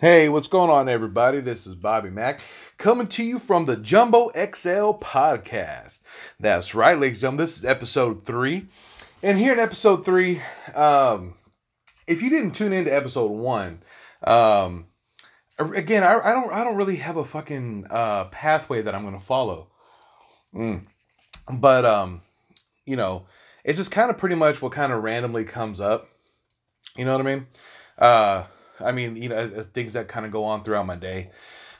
Hey, what's going on, everybody? This is Bobby Mack coming to you from the Jumbo XL podcast. That's right, ladies and gentlemen. This is episode three. And here in episode three, um, if you didn't tune into episode one, um, again, I, I don't I don't really have a fucking uh, pathway that I'm gonna follow. Mm. But um, you know, it's just kind of pretty much what kind of randomly comes up. You know what I mean? Uh I mean, you know, as, as things that kind of go on throughout my day.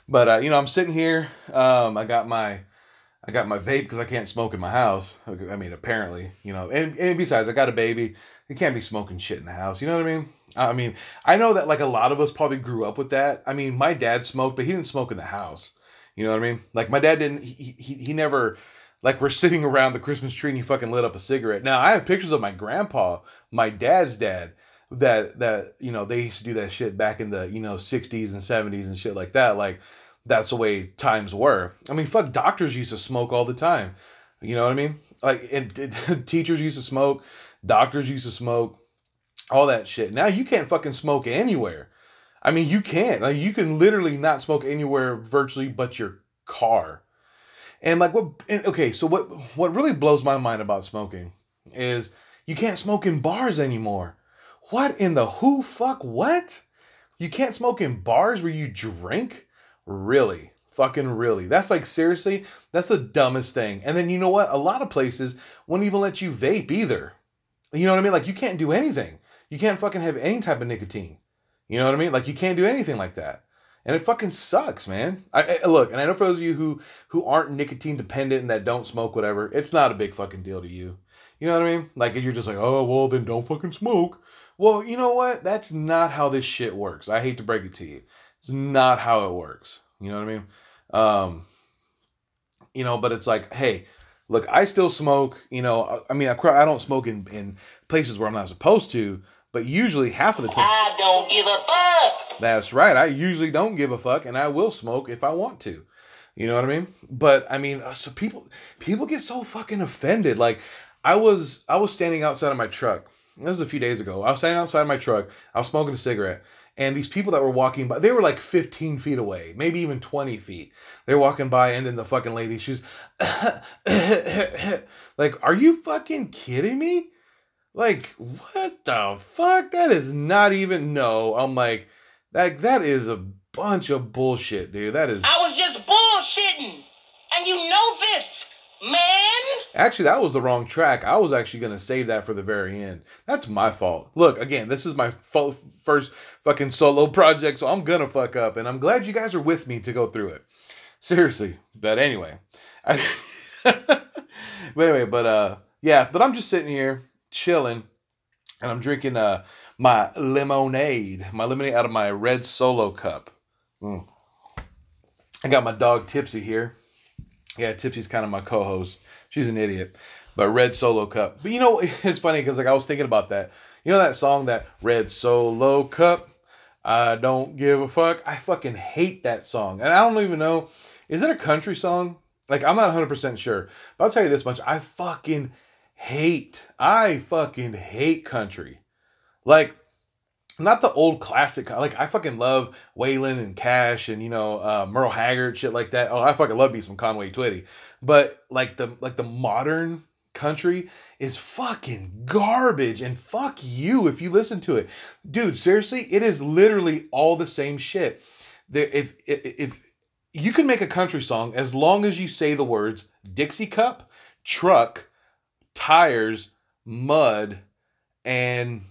But uh, you know, I'm sitting here. Um, I got my I got my vape because I can't smoke in my house. I mean, apparently, you know, and, and besides, I got a baby. You can't be smoking shit in the house. You know what I mean? I mean, I know that like a lot of us probably grew up with that. I mean, my dad smoked, but he didn't smoke in the house. You know what I mean? Like my dad didn't. He he, he never. Like we're sitting around the Christmas tree and he fucking lit up a cigarette. Now I have pictures of my grandpa, my dad's dad, that that you know they used to do that shit back in the you know 60s and 70s and shit like that. Like that's the way times were. I mean fuck doctors used to smoke all the time. You know what i mean? Like and, and teachers used to smoke doctors used to smoke all that shit. Now you can't fucking smoke anywhere. I mean you can't like you can literally not smoke anywhere virtually but your car. And like what okay so what what really blows my mind about smoking is you can't smoke in bars anymore what in the who fuck what? You can't smoke in bars where you drink? Really? Fucking really. That's like seriously, that's the dumbest thing. And then you know what? A lot of places won't even let you vape either. You know what I mean? Like you can't do anything. You can't fucking have any type of nicotine. You know what I mean? Like you can't do anything like that. And it fucking sucks, man. I, I, look, and I know for those of you who who aren't nicotine dependent and that don't smoke whatever, it's not a big fucking deal to you. You know what I mean? Like you're just like, oh well, then don't fucking smoke. Well, you know what? That's not how this shit works. I hate to break it to you. It's not how it works. You know what I mean? Um, you know, but it's like, hey, look, I still smoke. You know, I mean, I, I don't smoke in, in places where I'm not supposed to, but usually half of the time. I don't give a fuck. That's right. I usually don't give a fuck, and I will smoke if I want to. You know what I mean? But I mean, so people people get so fucking offended. Like I was I was standing outside of my truck this was a few days ago. I was standing outside my truck. I was smoking a cigarette. And these people that were walking by, they were like 15 feet away, maybe even 20 feet. They're walking by, and then the fucking lady, she's like, Are you fucking kidding me? Like, what the fuck? That is not even no. I'm like, that that is a bunch of bullshit, dude. That is I was just bullshitting. And you know this. Man! Actually, that was the wrong track. I was actually going to save that for the very end. That's my fault. Look, again, this is my first fucking solo project, so I'm going to fuck up. And I'm glad you guys are with me to go through it. Seriously. But anyway. I but anyway, but uh, yeah, but I'm just sitting here chilling and I'm drinking uh, my lemonade, my lemonade out of my red solo cup. Mm. I got my dog Tipsy here. Yeah, Tipsy's kind of my co-host. She's an idiot. But Red Solo Cup. But you know, it's funny because like I was thinking about that. You know that song that Red Solo Cup? I don't give a fuck. I fucking hate that song. And I don't even know. Is it a country song? Like I'm not 100% sure. But I'll tell you this much. I fucking hate. I fucking hate country. Like not the old classic like I fucking love Waylon and Cash and you know uh, Merle Haggard shit like that. Oh, I fucking love me some Conway Twitty, but like the like the modern country is fucking garbage and fuck you if you listen to it, dude. Seriously, it is literally all the same shit. There, if if, if you can make a country song as long as you say the words Dixie cup, truck, tires, mud, and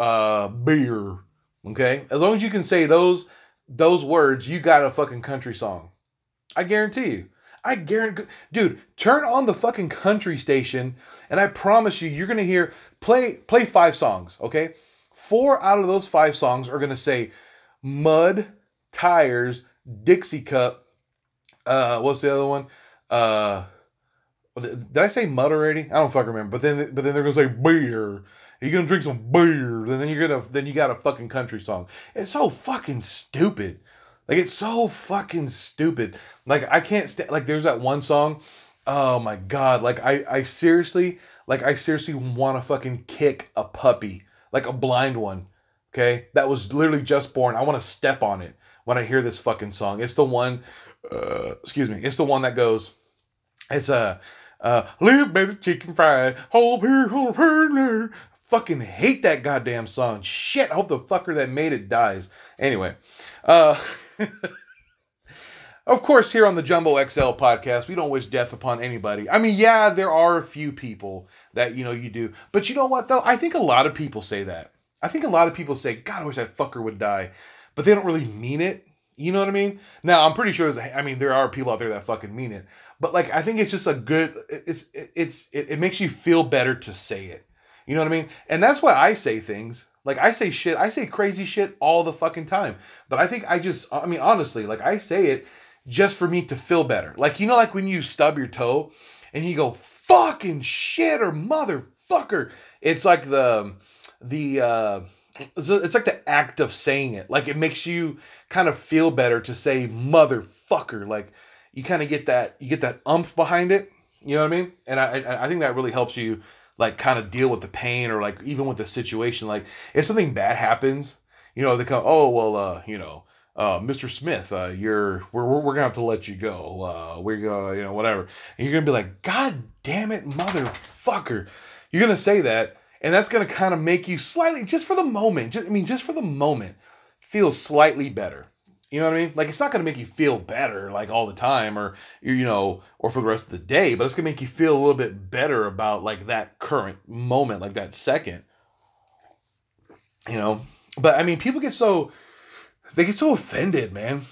uh, beer. Okay, as long as you can say those those words, you got a fucking country song. I guarantee you. I guarantee, dude. Turn on the fucking country station, and I promise you, you're gonna hear play play five songs. Okay, four out of those five songs are gonna say mud, tires, Dixie cup. Uh, what's the other one? Uh, did I say mud already? I don't fucking remember. But then, but then they're gonna say beer. You're gonna drink some beer, and then you're gonna then you got a fucking country song. It's so fucking stupid. Like it's so fucking stupid. Like I can't stand. Like there's that one song. Oh my god. Like I I seriously like I seriously want to fucking kick a puppy like a blind one. Okay, that was literally just born. I want to step on it when I hear this fucking song. It's the one, uh, excuse me, it's the one that goes, it's a, uh, little baby chicken fried, whole here, whole here. Fucking hate that goddamn song. Shit, I hope the fucker that made it dies. Anyway, uh, of course, here on the Jumbo XL podcast, we don't wish death upon anybody. I mean, yeah, there are a few people that, you know, you do. But you know what, though? I think a lot of people say that. I think a lot of people say, God, I wish that fucker would die. But they don't really mean it. You know what I mean? Now, I'm pretty sure, I mean, there are people out there that fucking mean it. But, like, I think it's just a good, it's, it's, it, it makes you feel better to say it. You know what I mean? And that's why I say things. Like I say shit, I say crazy shit all the fucking time. But I think I just I mean honestly, like I say it just for me to feel better. Like you know like when you stub your toe and you go fucking shit or motherfucker. It's like the the uh it's like the act of saying it. Like it makes you kind of feel better to say motherfucker. Like you kind of get that you get that umph behind it. You know what I mean? And I I think that really helps you like kind of deal with the pain or like even with the situation. Like if something bad happens, you know, they come, oh well, uh, you know, uh, Mr. Smith, uh, you're we're, we're, we're gonna have to let you go. Uh, we're gonna, you know, whatever. And you're gonna be like, God damn it, motherfucker. You're gonna say that, and that's gonna kind of make you slightly, just for the moment, just I mean, just for the moment, feel slightly better. You know what I mean? Like it's not gonna make you feel better like all the time or you know, or for the rest of the day, but it's gonna make you feel a little bit better about like that current moment, like that second. You know? But I mean people get so they get so offended, man.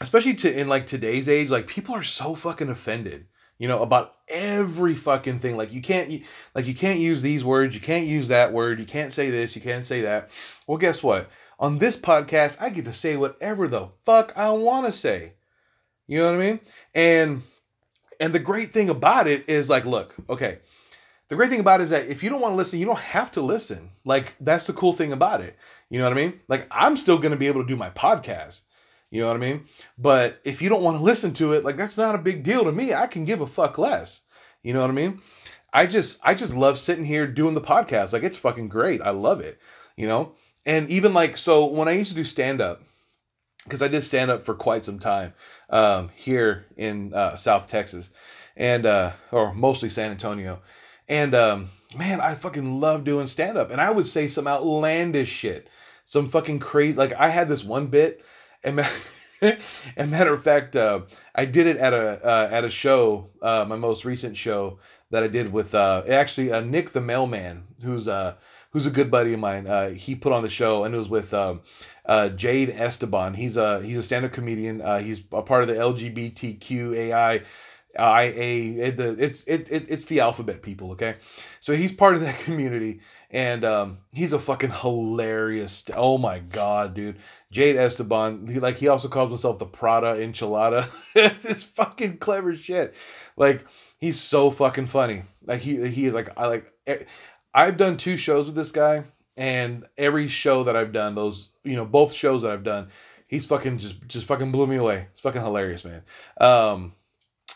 Especially to in like today's age, like people are so fucking offended, you know, about every fucking thing. Like you can't like you can't use these words, you can't use that word, you can't say this, you can't say that. Well, guess what? On this podcast, I get to say whatever the fuck I want to say. You know what I mean? And and the great thing about it is like, look, okay. The great thing about it is that if you don't want to listen, you don't have to listen. Like that's the cool thing about it. You know what I mean? Like I'm still going to be able to do my podcast. You know what I mean? But if you don't want to listen to it, like that's not a big deal to me. I can give a fuck less. You know what I mean? I just I just love sitting here doing the podcast. Like it's fucking great. I love it. You know? and even like so when I used to do stand up, because I did stand up for quite some time um, here in uh, South Texas, and uh, or mostly San Antonio, and um, man, I fucking love doing stand up, and I would say some outlandish shit, some fucking crazy. Like I had this one bit, and. matter of fact, uh, I did it at a uh, at a show, uh, my most recent show that I did with uh, actually uh, Nick the mailman, who's uh, who's a good buddy of mine. He put on the show, and it was with um, Jade Esteban. He's a he's a stand up comedian. He's a part of the LGBTQAI. IA, the it's it, it it's the alphabet people, okay? So he's part of that community, and um, he's a fucking hilarious. Oh my god, dude! Jade Esteban, he, like he also calls himself the Prada Enchilada. it's fucking clever shit. Like he's so fucking funny. Like he he is like I like I've done two shows with this guy, and every show that I've done, those you know, both shows that I've done, he's fucking just just fucking blew me away. It's fucking hilarious, man. Um,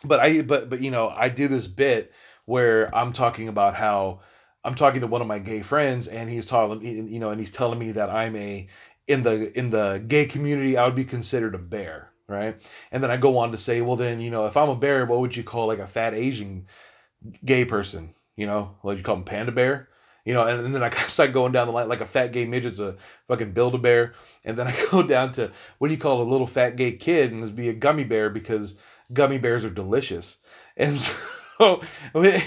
but I but but you know, I do this bit where I'm talking about how I'm talking to one of my gay friends, and he's telling you know, and he's telling me that I'm a in the in the gay community, I would be considered a bear, right? And then I go on to say, well, then you know, if I'm a bear, what would you call like a fat Asian gay person? You know, what you call him, panda bear? You know, and, then I start going down the line like a fat gay midget's a fucking build a bear, and then I go down to what do you call a little fat gay kid and be a gummy bear because gummy bears are delicious, and so.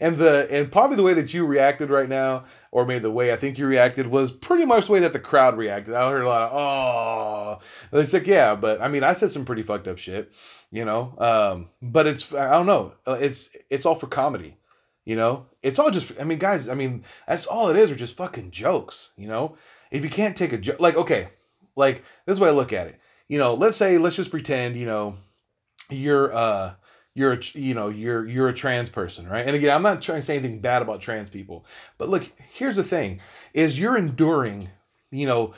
and the and probably the way that you reacted right now, or maybe the way I think you reacted, was pretty much the way that the crowd reacted. I heard a lot of oh, it's like yeah, but I mean I said some pretty fucked up shit, you know. Um, but it's I don't know, uh, it's it's all for comedy. You know, it's all just, I mean, guys, I mean, that's all it is, are just fucking jokes, you know? If you can't take a joke, like, okay, like, this is way I look at it. You know, let's say, let's just pretend, you know, you're, uh, you're, you know, you're, you're a trans person, right? And again, I'm not trying to say anything bad about trans people, but look, here's the thing is you're enduring, you know,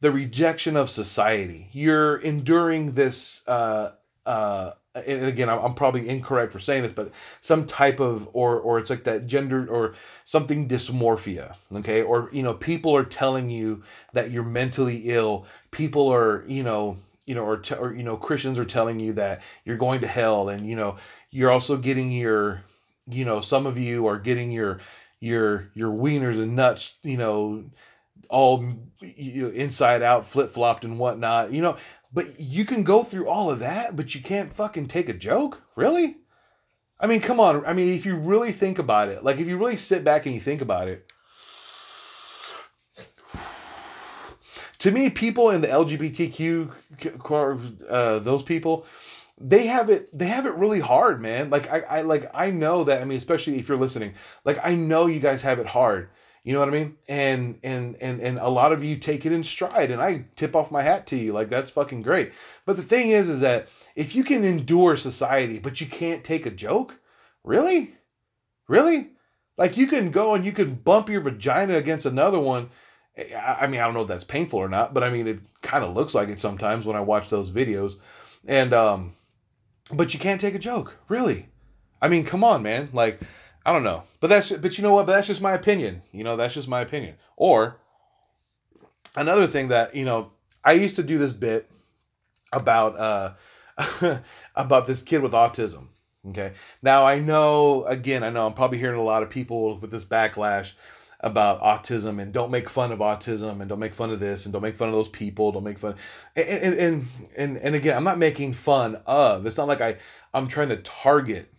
the rejection of society. You're enduring this, uh, uh and again I'm probably incorrect for saying this but some type of or or it's like that gender or something dysmorphia okay or you know people are telling you that you're mentally ill people are you know you know or, t- or you know christians are telling you that you're going to hell and you know you're also getting your you know some of you are getting your your your wieners and nuts you know all you know, inside out flip flopped and whatnot you know but you can go through all of that, but you can't fucking take a joke? Really? I mean, come on. I mean, if you really think about it, like if you really sit back and you think about it, to me, people in the LGBTQ, uh, those people, they have it. They have it really hard, man. Like I, I, like I know that. I mean, especially if you're listening, like I know you guys have it hard. You know what I mean? And and and and a lot of you take it in stride and I tip off my hat to you. Like that's fucking great. But the thing is is that if you can endure society but you can't take a joke, really? Really? Like you can go and you can bump your vagina against another one. I mean, I don't know if that's painful or not, but I mean, it kind of looks like it sometimes when I watch those videos. And um but you can't take a joke, really. I mean, come on, man. Like I don't know, but that's but you know what? But that's just my opinion. You know, that's just my opinion. Or another thing that you know, I used to do this bit about uh about this kid with autism. Okay, now I know again, I know I'm probably hearing a lot of people with this backlash about autism and don't make fun of autism and don't make fun of this and don't make fun of those people don't make fun and and and and, and again i'm not making fun of it's not like i i'm trying to target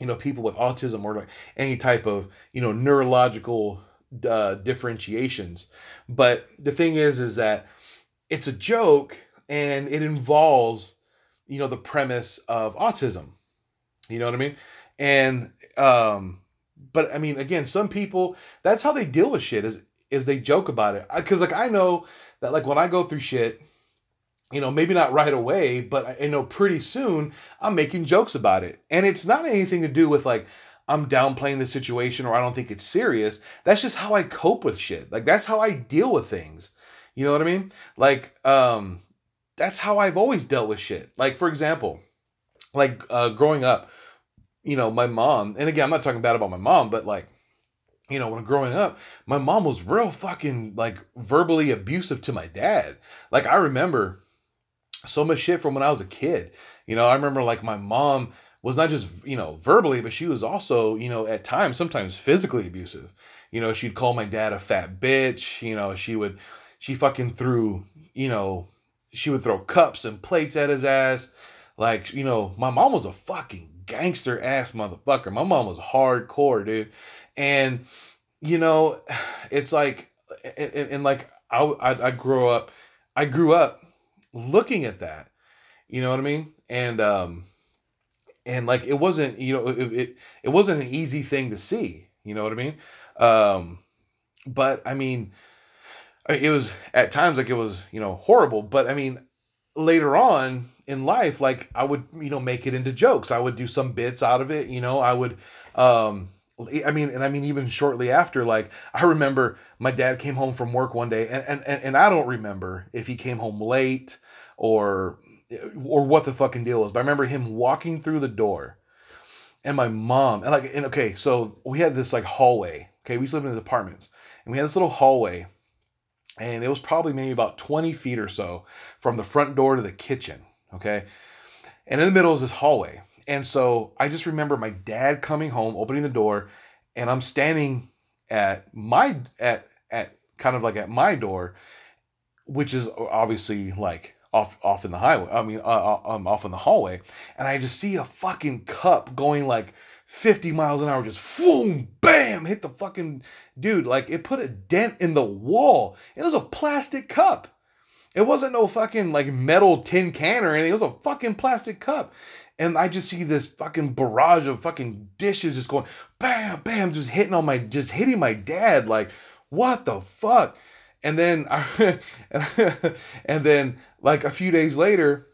you know people with autism or any type of you know neurological uh, differentiations. But the thing is is that it's a joke and it involves you know the premise of autism. You know what i mean? And um but i mean again some people that's how they deal with shit is is they joke about it because like i know that like when i go through shit you know, maybe not right away, but I know pretty soon I'm making jokes about it. And it's not anything to do with like I'm downplaying the situation or I don't think it's serious. That's just how I cope with shit. Like that's how I deal with things. You know what I mean? Like um that's how I've always dealt with shit. Like for example, like uh growing up, you know, my mom, and again, I'm not talking bad about my mom, but like you know, when growing up, my mom was real fucking like verbally abusive to my dad. Like I remember so much shit from when I was a kid. You know, I remember like my mom was not just, you know, verbally, but she was also, you know, at times, sometimes physically abusive. You know, she'd call my dad a fat bitch. You know, she would, she fucking threw, you know, she would throw cups and plates at his ass. Like, you know, my mom was a fucking gangster ass motherfucker. My mom was hardcore, dude. And, you know, it's like, and, and like, I, I, I grew up, I grew up looking at that. You know what I mean? And um and like it wasn't, you know, it it, it wasn't an easy thing to see. You know what I mean? Um but I mean it was at times like it was, you know, horrible, but I mean later on in life like I would, you know, make it into jokes. I would do some bits out of it, you know, I would um I mean, and I mean, even shortly after, like I remember my dad came home from work one day, and and and I don't remember if he came home late or or what the fucking deal was, but I remember him walking through the door, and my mom, and like, and okay, so we had this like hallway. Okay, we used to live in the apartments, and we had this little hallway, and it was probably maybe about twenty feet or so from the front door to the kitchen. Okay, and in the middle is this hallway and so I just remember my dad coming home, opening the door, and I'm standing at my at at kind of like at my door, which is obviously like off off in the highway. I mean, uh, uh um, off in the hallway, and I just see a fucking cup going like 50 miles an hour, just boom, bam, hit the fucking dude. Like it put a dent in the wall. It was a plastic cup. It wasn't no fucking like metal tin can or anything. It was a fucking plastic cup and I just see this fucking barrage of fucking dishes just going bam, bam, just hitting on my, just hitting my dad. Like, what the fuck? And then, I, and then like a few days later,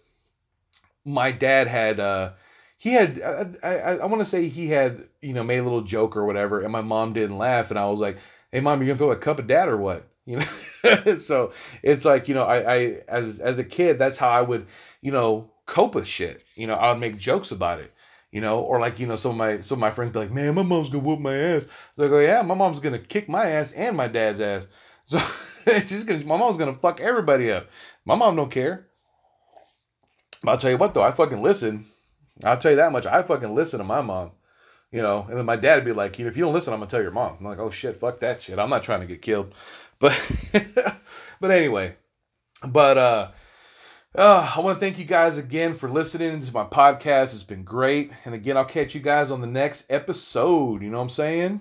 my dad had, uh, he had, I, I, I want to say he had, you know, made a little joke or whatever, and my mom didn't laugh, and I was like, "Hey, mom, you gonna throw a cup of dad or what?" You know, so it's like, you know, I, I, as as a kid, that's how I would, you know, cope with shit. You know, I would make jokes about it. You know, or like you know, some of my some of my friends be like, "Man, my mom's gonna whoop my ass." I go, oh, "Yeah, my mom's gonna kick my ass and my dad's ass." So she's gonna, my mom's gonna fuck everybody up. My mom don't care. But I'll tell you what though, I fucking listen. I'll tell you that much. I fucking listen to my mom. You know, and then my dad would be like, you know if you don't listen, I'm gonna tell your mom. I'm like, oh shit, fuck that shit. I'm not trying to get killed. But but anyway, but uh uh, I want to thank you guys again for listening to my podcast. It's been great. And again, I'll catch you guys on the next episode. You know what I'm saying?